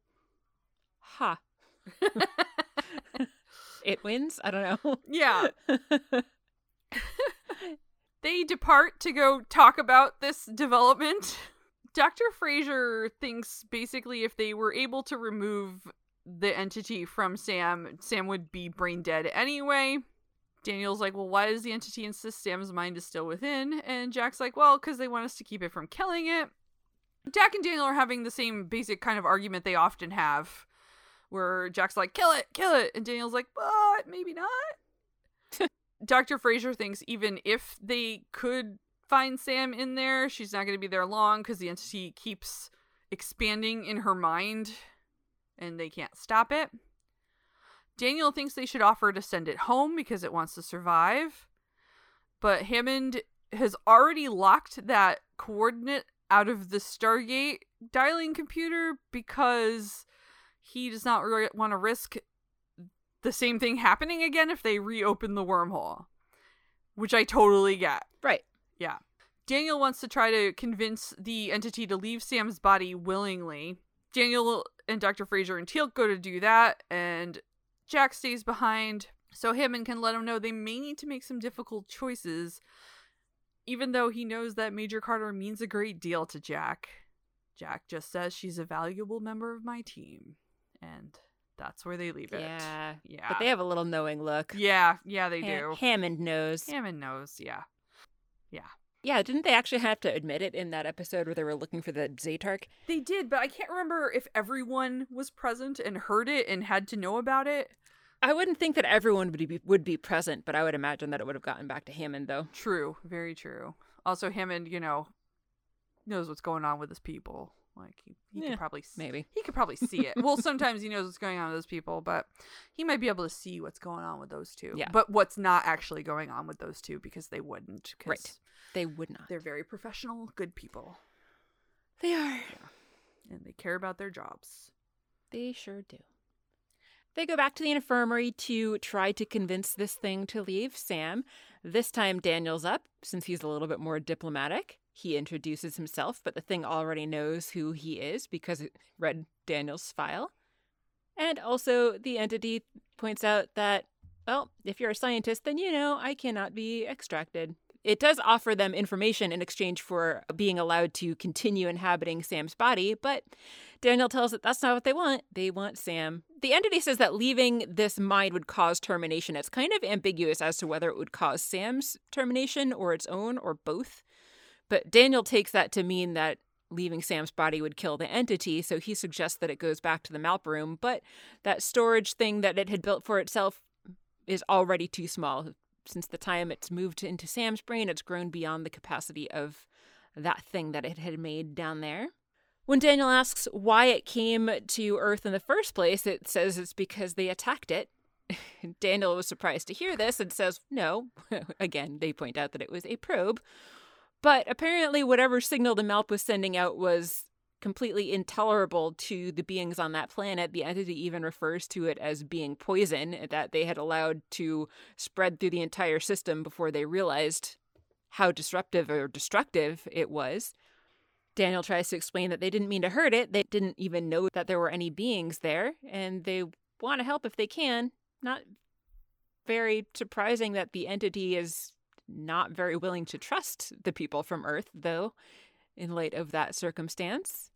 ha. (laughs) (laughs) it wins? I don't know. Yeah. They depart to go talk about this development. (laughs) Dr. Fraiser thinks basically if they were able to remove the entity from Sam, Sam would be brain dead anyway. Daniel's like, well, why does the entity insist Sam's mind is still within? And Jack's like, well, because they want us to keep it from killing it. Jack and Daniel are having the same basic kind of argument they often have, where Jack's like, kill it, kill it. And Daniel's like, but maybe not. (laughs) Dr. Fraiser thinks even if they could find Sam in there, she's not going to be there long because the entity keeps expanding in her mind and they can't stop it. Daniel thinks they should offer to send it home because it wants to survive. But Hammond has already locked that coordinate out of the Stargate dialing computer because he does not re- want to risk the same thing happening again if they reopen the wormhole, which I totally get. right. Yeah. Daniel wants to try to convince the entity to leave Sam's body willingly. Daniel and Dr. Fraiser and Teal'c go to do that, and Jack stays behind so Hammond can let him know they may need to make some difficult choices, even though he knows that Major Carter means a great deal to Jack. Jack just says she's a valuable member of my team, and that's where they leave it. Yeah. Yeah. But they have a little knowing look. Yeah, yeah, they Ha- do. Hammond knows. Hammond knows, yeah. Yeah, Yeah, didn't they actually have to admit it in that episode where they were looking for the Zatark? They did, but I can't remember if everyone was present and heard it and had to know about it. I wouldn't think that everyone would be would be present, but I would imagine that it would have gotten back to Hammond though. True, very true. Also, Hammond, you know, knows what's going on with his people. Like he, he Yeah, could probably s- maybe. he could probably see it. well, sometimes he knows what's going on with those people, but he might be able to see what's going on with those two. Yeah. But what's not actually going on with those two because they wouldn't. Right. They would not. They're very professional, good people, They are. and they care about their jobs. They sure do. They go back to the infirmary to try to convince this thing to leave Sam. This time, Daniel's up, since he's a little bit more diplomatic. He introduces himself, but the thing already knows who he is because it read Daniel's file. And also, the entity points out that, well, if you're a scientist, then you know I cannot be extracted. It does offer them information in exchange for being allowed to continue inhabiting Sam's body, but Daniel tells it that's not what they want. They want Sam. The entity says that leaving this mind would cause termination. It's kind of ambiguous as to whether it would cause Sam's termination or its own or both. But Daniel takes that to mean that leaving Sam's body would kill the entity, so he suggests that it goes back to the Malp room, but that storage thing that it had built for itself is already too small. Since the time it's moved into Sam's brain, it's grown beyond the capacity of that thing that it had made down there. When Daniel asks why it came to Earth in the first place, it says it's because they attacked it. (laughs) Daniel was surprised to hear this and says, no. (laughs) Again, they point out that it was a probe. But apparently, whatever signal the Malp was sending out was completely intolerable to the beings on that planet. The entity even refers to it as being poison uh, that they had allowed to spread through the entire system before they realized how disruptive or destructive it was. Daniel tries to explain that they didn't mean to hurt it. They didn't even know that there were any beings there, and they want to help if they can. Not very surprising that the entity is not very willing to trust the people from Earth, though, in light of that circumstance.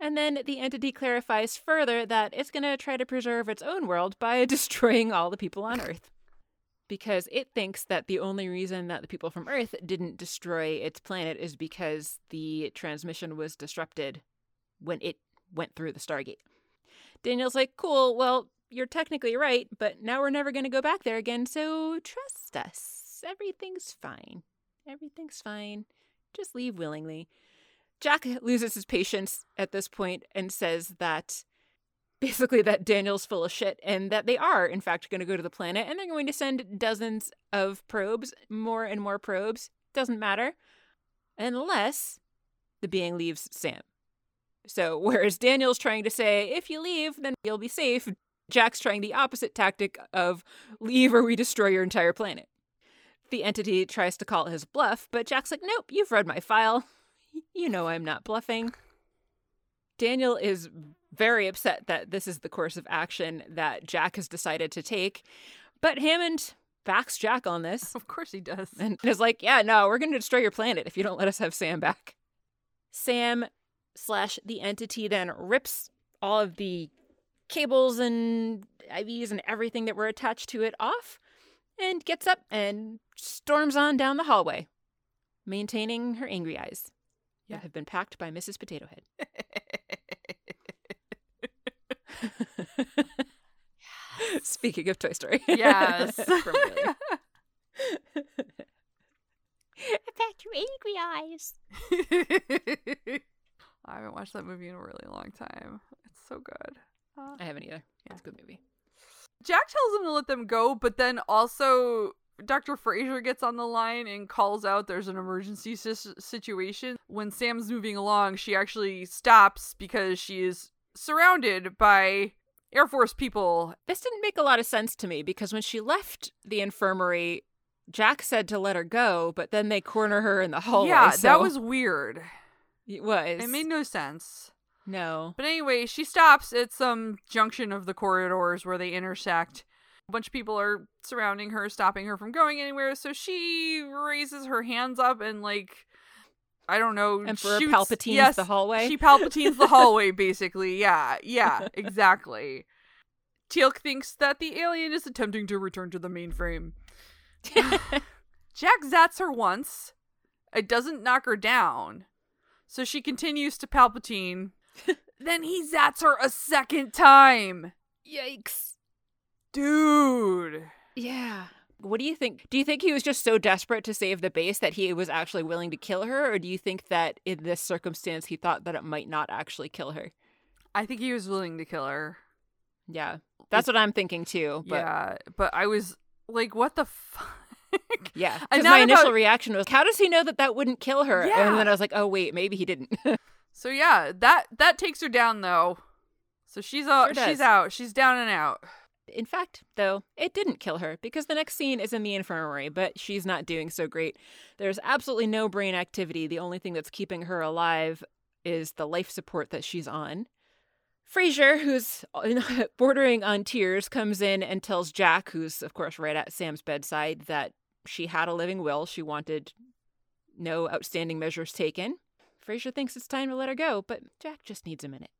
And then the entity clarifies further that it's going to try to preserve its own world by (laughs) destroying all the people on Earth. Because it thinks that the only reason that the people from Earth didn't destroy its planet is because the transmission was disrupted when it went through the Stargate. Daniel's like, cool, well, you're technically right, but now we're never going to go back there again, so trust us. Everything's fine. Everything's fine. Just leave willingly. Jack loses his patience at this point and says that (laughs) basically that Daniel's full of shit and that they are, in fact, going to go to the planet and they're going to send dozens of probes, more and more probes. Doesn't matter. Unless the being leaves Sam. So, (laughs) whereas Daniel's trying to say, if you leave, then you'll be safe, Jack's trying the opposite tactic of leave or we destroy your entire planet. The entity tries to call his bluff, but Jack's like, nope, you've read my file. (laughs) You know I'm not bluffing. Daniel is very upset that this is the course of action that Jack has decided to take, but Hammond backs Jack on this Of course he does. and is like, yeah, no, we're going to destroy your planet if you don't let us have Sam back. Sam slash the entity then rips all of the cables and IVs and everything that were attached to it off and gets up and storms on down the hallway, maintaining her angry eyes Yeah. that have been packed by Mrs. Potato Head. (laughs) Speaking of Toy Story. yes. (laughs) From earlier. (laughs) Packed your angry eyes. I haven't watched that movie in a really long time. It's so good. Uh, I haven't either. It's a good movie. Jack tells him to let them go, but then also Dr. Fraiser gets on the line and calls out there's an emergency sis- situation. When Sam's moving along, she actually stops because she is surrounded by Air Force people. This didn't make a lot of sense to me because when she left the infirmary, Jack said to let her go, but then they corner her in the hallway. yeah, so- that was weird. it was It made no sense. No. But anyway, she stops at some junction of the corridors where they intersect. A bunch of people are surrounding her, stopping her from going anywhere. So she raises her hands up and like I don't know, Emperor shoots- Palpatine's yes, the hallway? She Palpatine's the hallway, (laughs) basically. Yeah, yeah, exactly. Teal'c thinks that the alien is attempting to return to the mainframe. (laughs) Jack zats her once. It doesn't knock her down. So she continues to Palpatine. Then he zats her a second time. Yikes. Dude. Yeah. What do you think? Do you think he was just so desperate to save the base that he was actually willing to kill her? Or do you think that in this circumstance he thought that it might not actually kill her? I think he was willing to kill her. Yeah. That's what I'm thinking too. But yeah, but I was like, what the fuck? yeah. (laughs) And Because not my initial about- reaction was, how does he know that that wouldn't kill her? Yeah. And then I was like, oh, wait, maybe he didn't. (laughs) So yeah, that that takes her down though. So she's out. Sure she's out. She's down and out. In fact, though, it didn't kill her because the next scene is in the infirmary, but she's not doing so great. There's absolutely no brain activity. The only thing that's keeping her alive is the life support that she's on. Fraiser, who's (laughs) bordering on tears, comes in and tells Jack, who's, of course, right at Sam's bedside, that she had a living will. She wanted no outstanding measures taken. Fraiser thinks it's time to let her go, but Jack just needs a minute.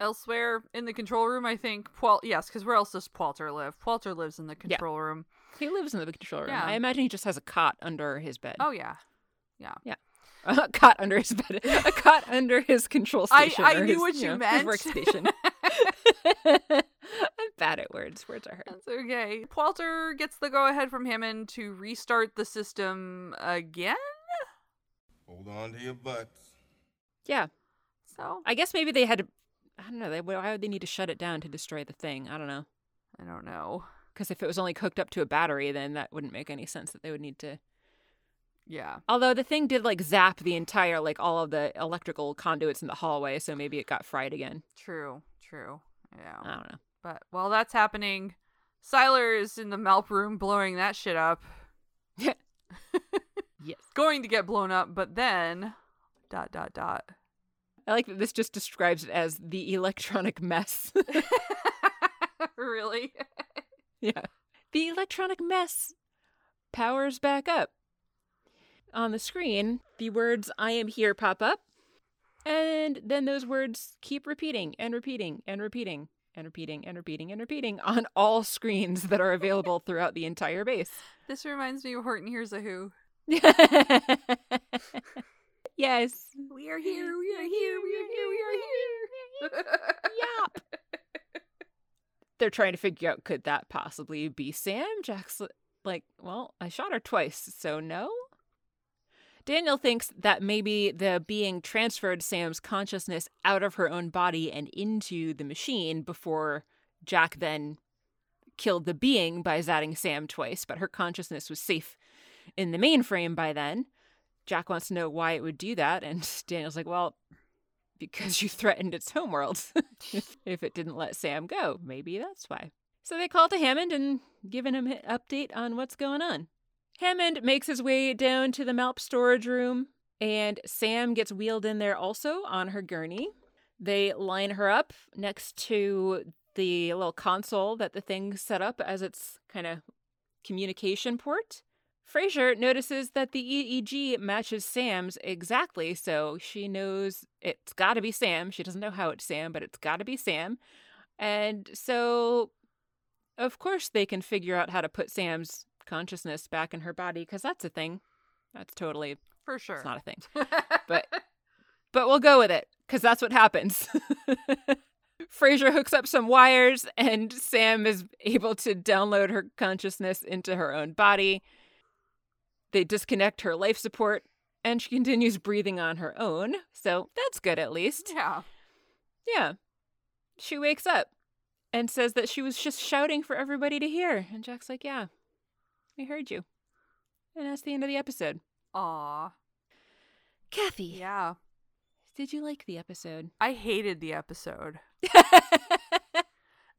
Elsewhere in the control room, I think. Pual- yes, because where else does Walter live? Walter lives in the Yeah. control room. He lives in the control room. Yeah. I imagine he just has a cot under his bed. Oh yeah, yeah, yeah. (laughs) a cot under his bed, (laughs) a cot under his control station. I or knew his, what you know, meant. His workstation. (laughs) I'm bad at words. Words are hard. that's okay. Walter gets the go ahead from Hammond to restart the system again. Hold on to your butts. Yeah, So I guess maybe they had to. I don't know. They, why would they need to shut it down to destroy the thing? I don't know. I don't know. Because if it was only hooked up to a battery, then that wouldn't make any sense that they would need to. Yeah, Although the thing did like zap the entire, like all of the electrical conduits in the hallway, so maybe it got fried again. true, true. Yeah, I don't know. but while that's happening, Siler is in the Malp room blowing that shit up. (laughs) (laughs) yes. Going to get blown up, but then dot dot dot. I like that this just describes it as the electronic mess. (laughs) really? (laughs) yeah. the electronic mess powers back up. On the screen, the words I am here pop up, and then those words keep repeating and repeating and repeating and repeating and repeating and repeating (laughs) on all screens that are available throughout the entire base. This reminds me of Horton Hears a Who. Yes. We are here, we are here, we are here, we are here. Yep. (laughs) They're trying to figure out could that possibly be Sam? Jack's like, well, I shot her twice, so no. Daniel thinks that maybe the being transferred Sam's consciousness out of her own body and into the machine before Jack then killed the being by zatting Sam twice, but her consciousness was safe in the mainframe by then. Jack wants to know why it would do that, and (laughs) Daniel's like, well, because you threatened its homeworld. (laughs) if it didn't let Sam go, maybe that's why. So they call to Hammond and giving him an update on what's going on. Hammond makes his way down to the Malp storage room, and Sam gets wheeled in there also on her gurney. They line her up next to the little console that the thing set up as its kind of communication port. Fraiser notices that the EEG matches Sam's exactly, so she knows it's got to be Sam. She doesn't know how it's Sam, but it's got to be Sam. And so, of course, they can figure out how to put Sam's consciousness back in her body because that's a thing. That's totally For sure. it's not a thing. (laughs) But but we'll go with it because that's what happens. (laughs) Fraiser hooks up some wires, and Sam is able to download her consciousness into her own body. They disconnect her life support, and she continues breathing on her own. So that's good, at least. yeah. Yeah. She wakes up and says that she was just shouting for everybody to hear. And Jack's like, Yeah, we heard you. And that's the end of the episode. Aw. Kathy, Yeah. did you like the episode? I hated the episode. (laughs)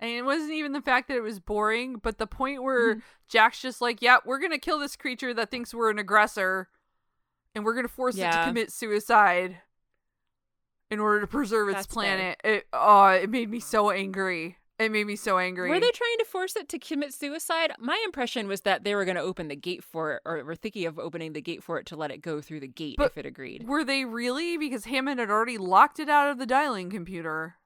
And it wasn't even the fact that it was boring, but the point where Mhm. Jack's just like, yeah, we're going to kill this creature that thinks we're an aggressor and we're going to force it to commit suicide in order to preserve its That's fair. planet. It oh, it made me so angry. It made me so angry. Were they trying to force it to commit suicide? My impression was that they were going to open the gate for it, or were thinking of opening the gate for it to let it go through the gate But if it agreed. Were they really? Because Hammond had already locked it out of the dialing computer.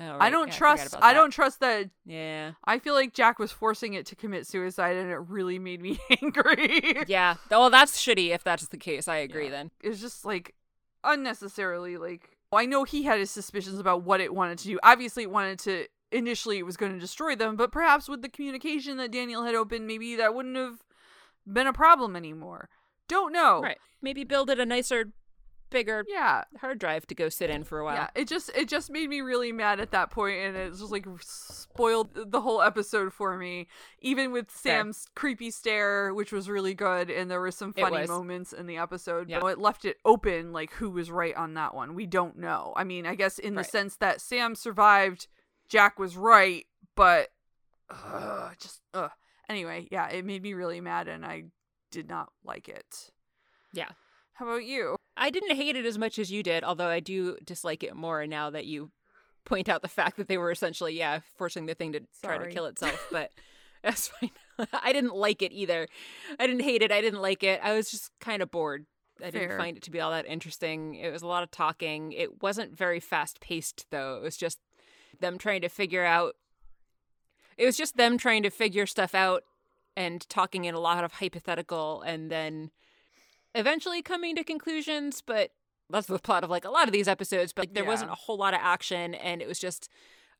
Oh, I don't Yeah, trust. about I don't trust that. Yeah. I feel like Jack was forcing it to commit suicide, and it really made me (laughs) angry. Yeah. Well, that's shitty if that's the case. I agree Yeah. then. It's just like unnecessarily like I know he had his suspicions about what it wanted to do. Obviously it wanted to initially it was going to destroy them, but perhaps with the communication that Daniel had opened, maybe that wouldn't have been a problem anymore. Don't know. Right. Maybe build it a nicer, bigger Yeah. hard drive to go sit in for a while. Yeah, it just it just made me really mad at that point, and it just like spoiled the whole episode for me. Even with Fair. Sam's creepy stare, which was really good, and there were some funny moments in the episode. Yeah. But it left it open, like who was right on that one. We don't know. I mean, I guess in the sense that Sam survived, Jack was right, but uh, just uh. Anyway, yeah, it made me really mad, and I did not like it. Yeah. How about you? I didn't hate it as much as you did, although I do dislike it more now that you point out the fact that they were essentially, yeah, forcing the thing to try to kill itself. (laughs) But that's fine. (laughs) I didn't like it either. I didn't hate it. I didn't like it. I was just kind of bored. I didn't find it to be all that interesting. It was a lot of talking. It wasn't very fast paced, though. It was just them trying to figure out. It was just them trying to figure stuff out and talking in a lot of hypothetical and then eventually coming to conclusions, but that's the plot of like a lot of these episodes. But like, there Yeah. wasn't a whole lot of action, and it was just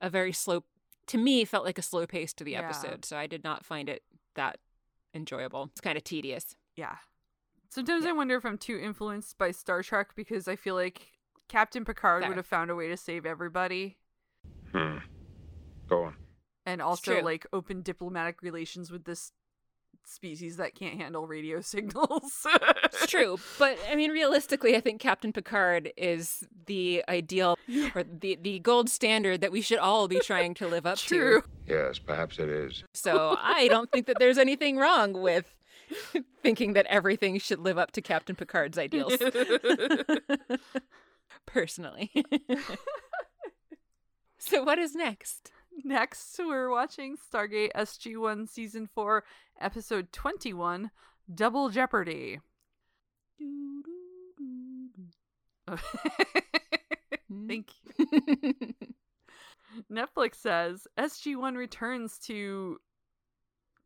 a very slow. To me, felt like a slow pace to the Yeah. episode, so I did not find it that enjoyable. It's kind of tedious. Yeah. Sometimes I wonder if I'm too influenced by Star Trek because I feel like Captain Picard Fair. would have found a way to save everybody Hmm. Go on. and also like open diplomatic relations with this species that can't handle radio (laughs) signals. It's true, but I mean, realistically, I think Captain Picard is the ideal or the the gold standard that we should all be trying to live up True. to. Yes, perhaps it is. So I don't think that there's anything wrong with (laughs) thinking that everything should live up to Captain Picard's ideals. (laughs) Personally. so what is next? (laughs) Next, we're watching Stargate SG 1 Season 4, Episode 21 Double Jeopardy. (laughs) Mm. Thank (laughs) you. Netflix says SG1 returns to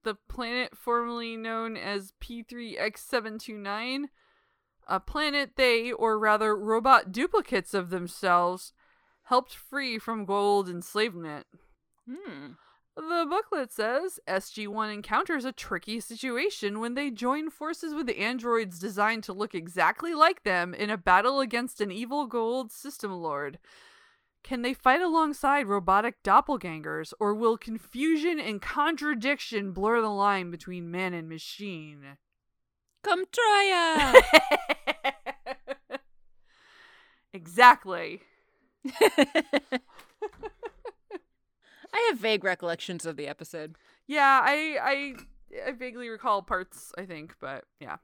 the planet formerly known as P3X729, a planet they, or rather robot duplicates of themselves, helped free from Goa'uld enslavement. Hmm. The booklet says SG1 encounters a tricky situation when they join forces with androids designed to look exactly like them in a battle against an evil Goa'uld system lord. Can they fight alongside robotic doppelgangers, or will confusion and contradiction blur the line between man and machine? Come try ya! (laughs) exactly. (laughs) I have vague recollections of the episode. Yeah, I I I vaguely recall parts, I think, but yeah.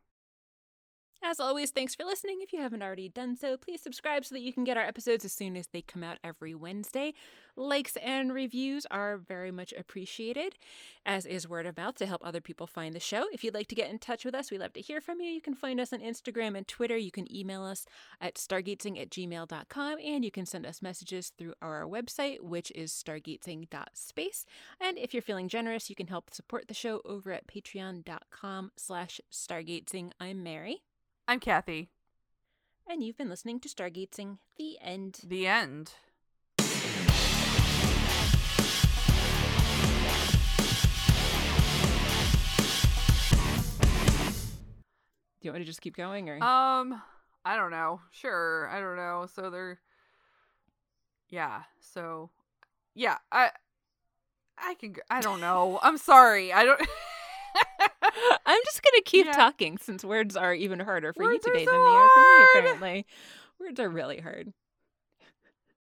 As always, thanks for listening. If you haven't already done so, please subscribe so that you can get our episodes as soon as they come out every Wednesday. Likes and reviews are very much appreciated, as is word of mouth to help other people find the show. If you'd like to get in touch with us, we love to hear from you. You can find us on Instagram and Twitter. You can email us at stargatesing at gmail.com, and you can send us messages through our website, which is stargatesing.space. And if you're feeling generous, you can help support the show over at patreon.com slash stargatesing. I'm Mary. I'm Kathy. And you've been listening to Stargatesing The End. The end. Do you want me to just keep going or Um, I don't know. Sure, I don't know. So they're, yeah. So, yeah. I, I can. I don't know. I'm sorry. I don't. (laughs) I'm just gonna keep Yeah. talking since words are even harder for you Words are today so than they are for me, apparently. Words are really hard.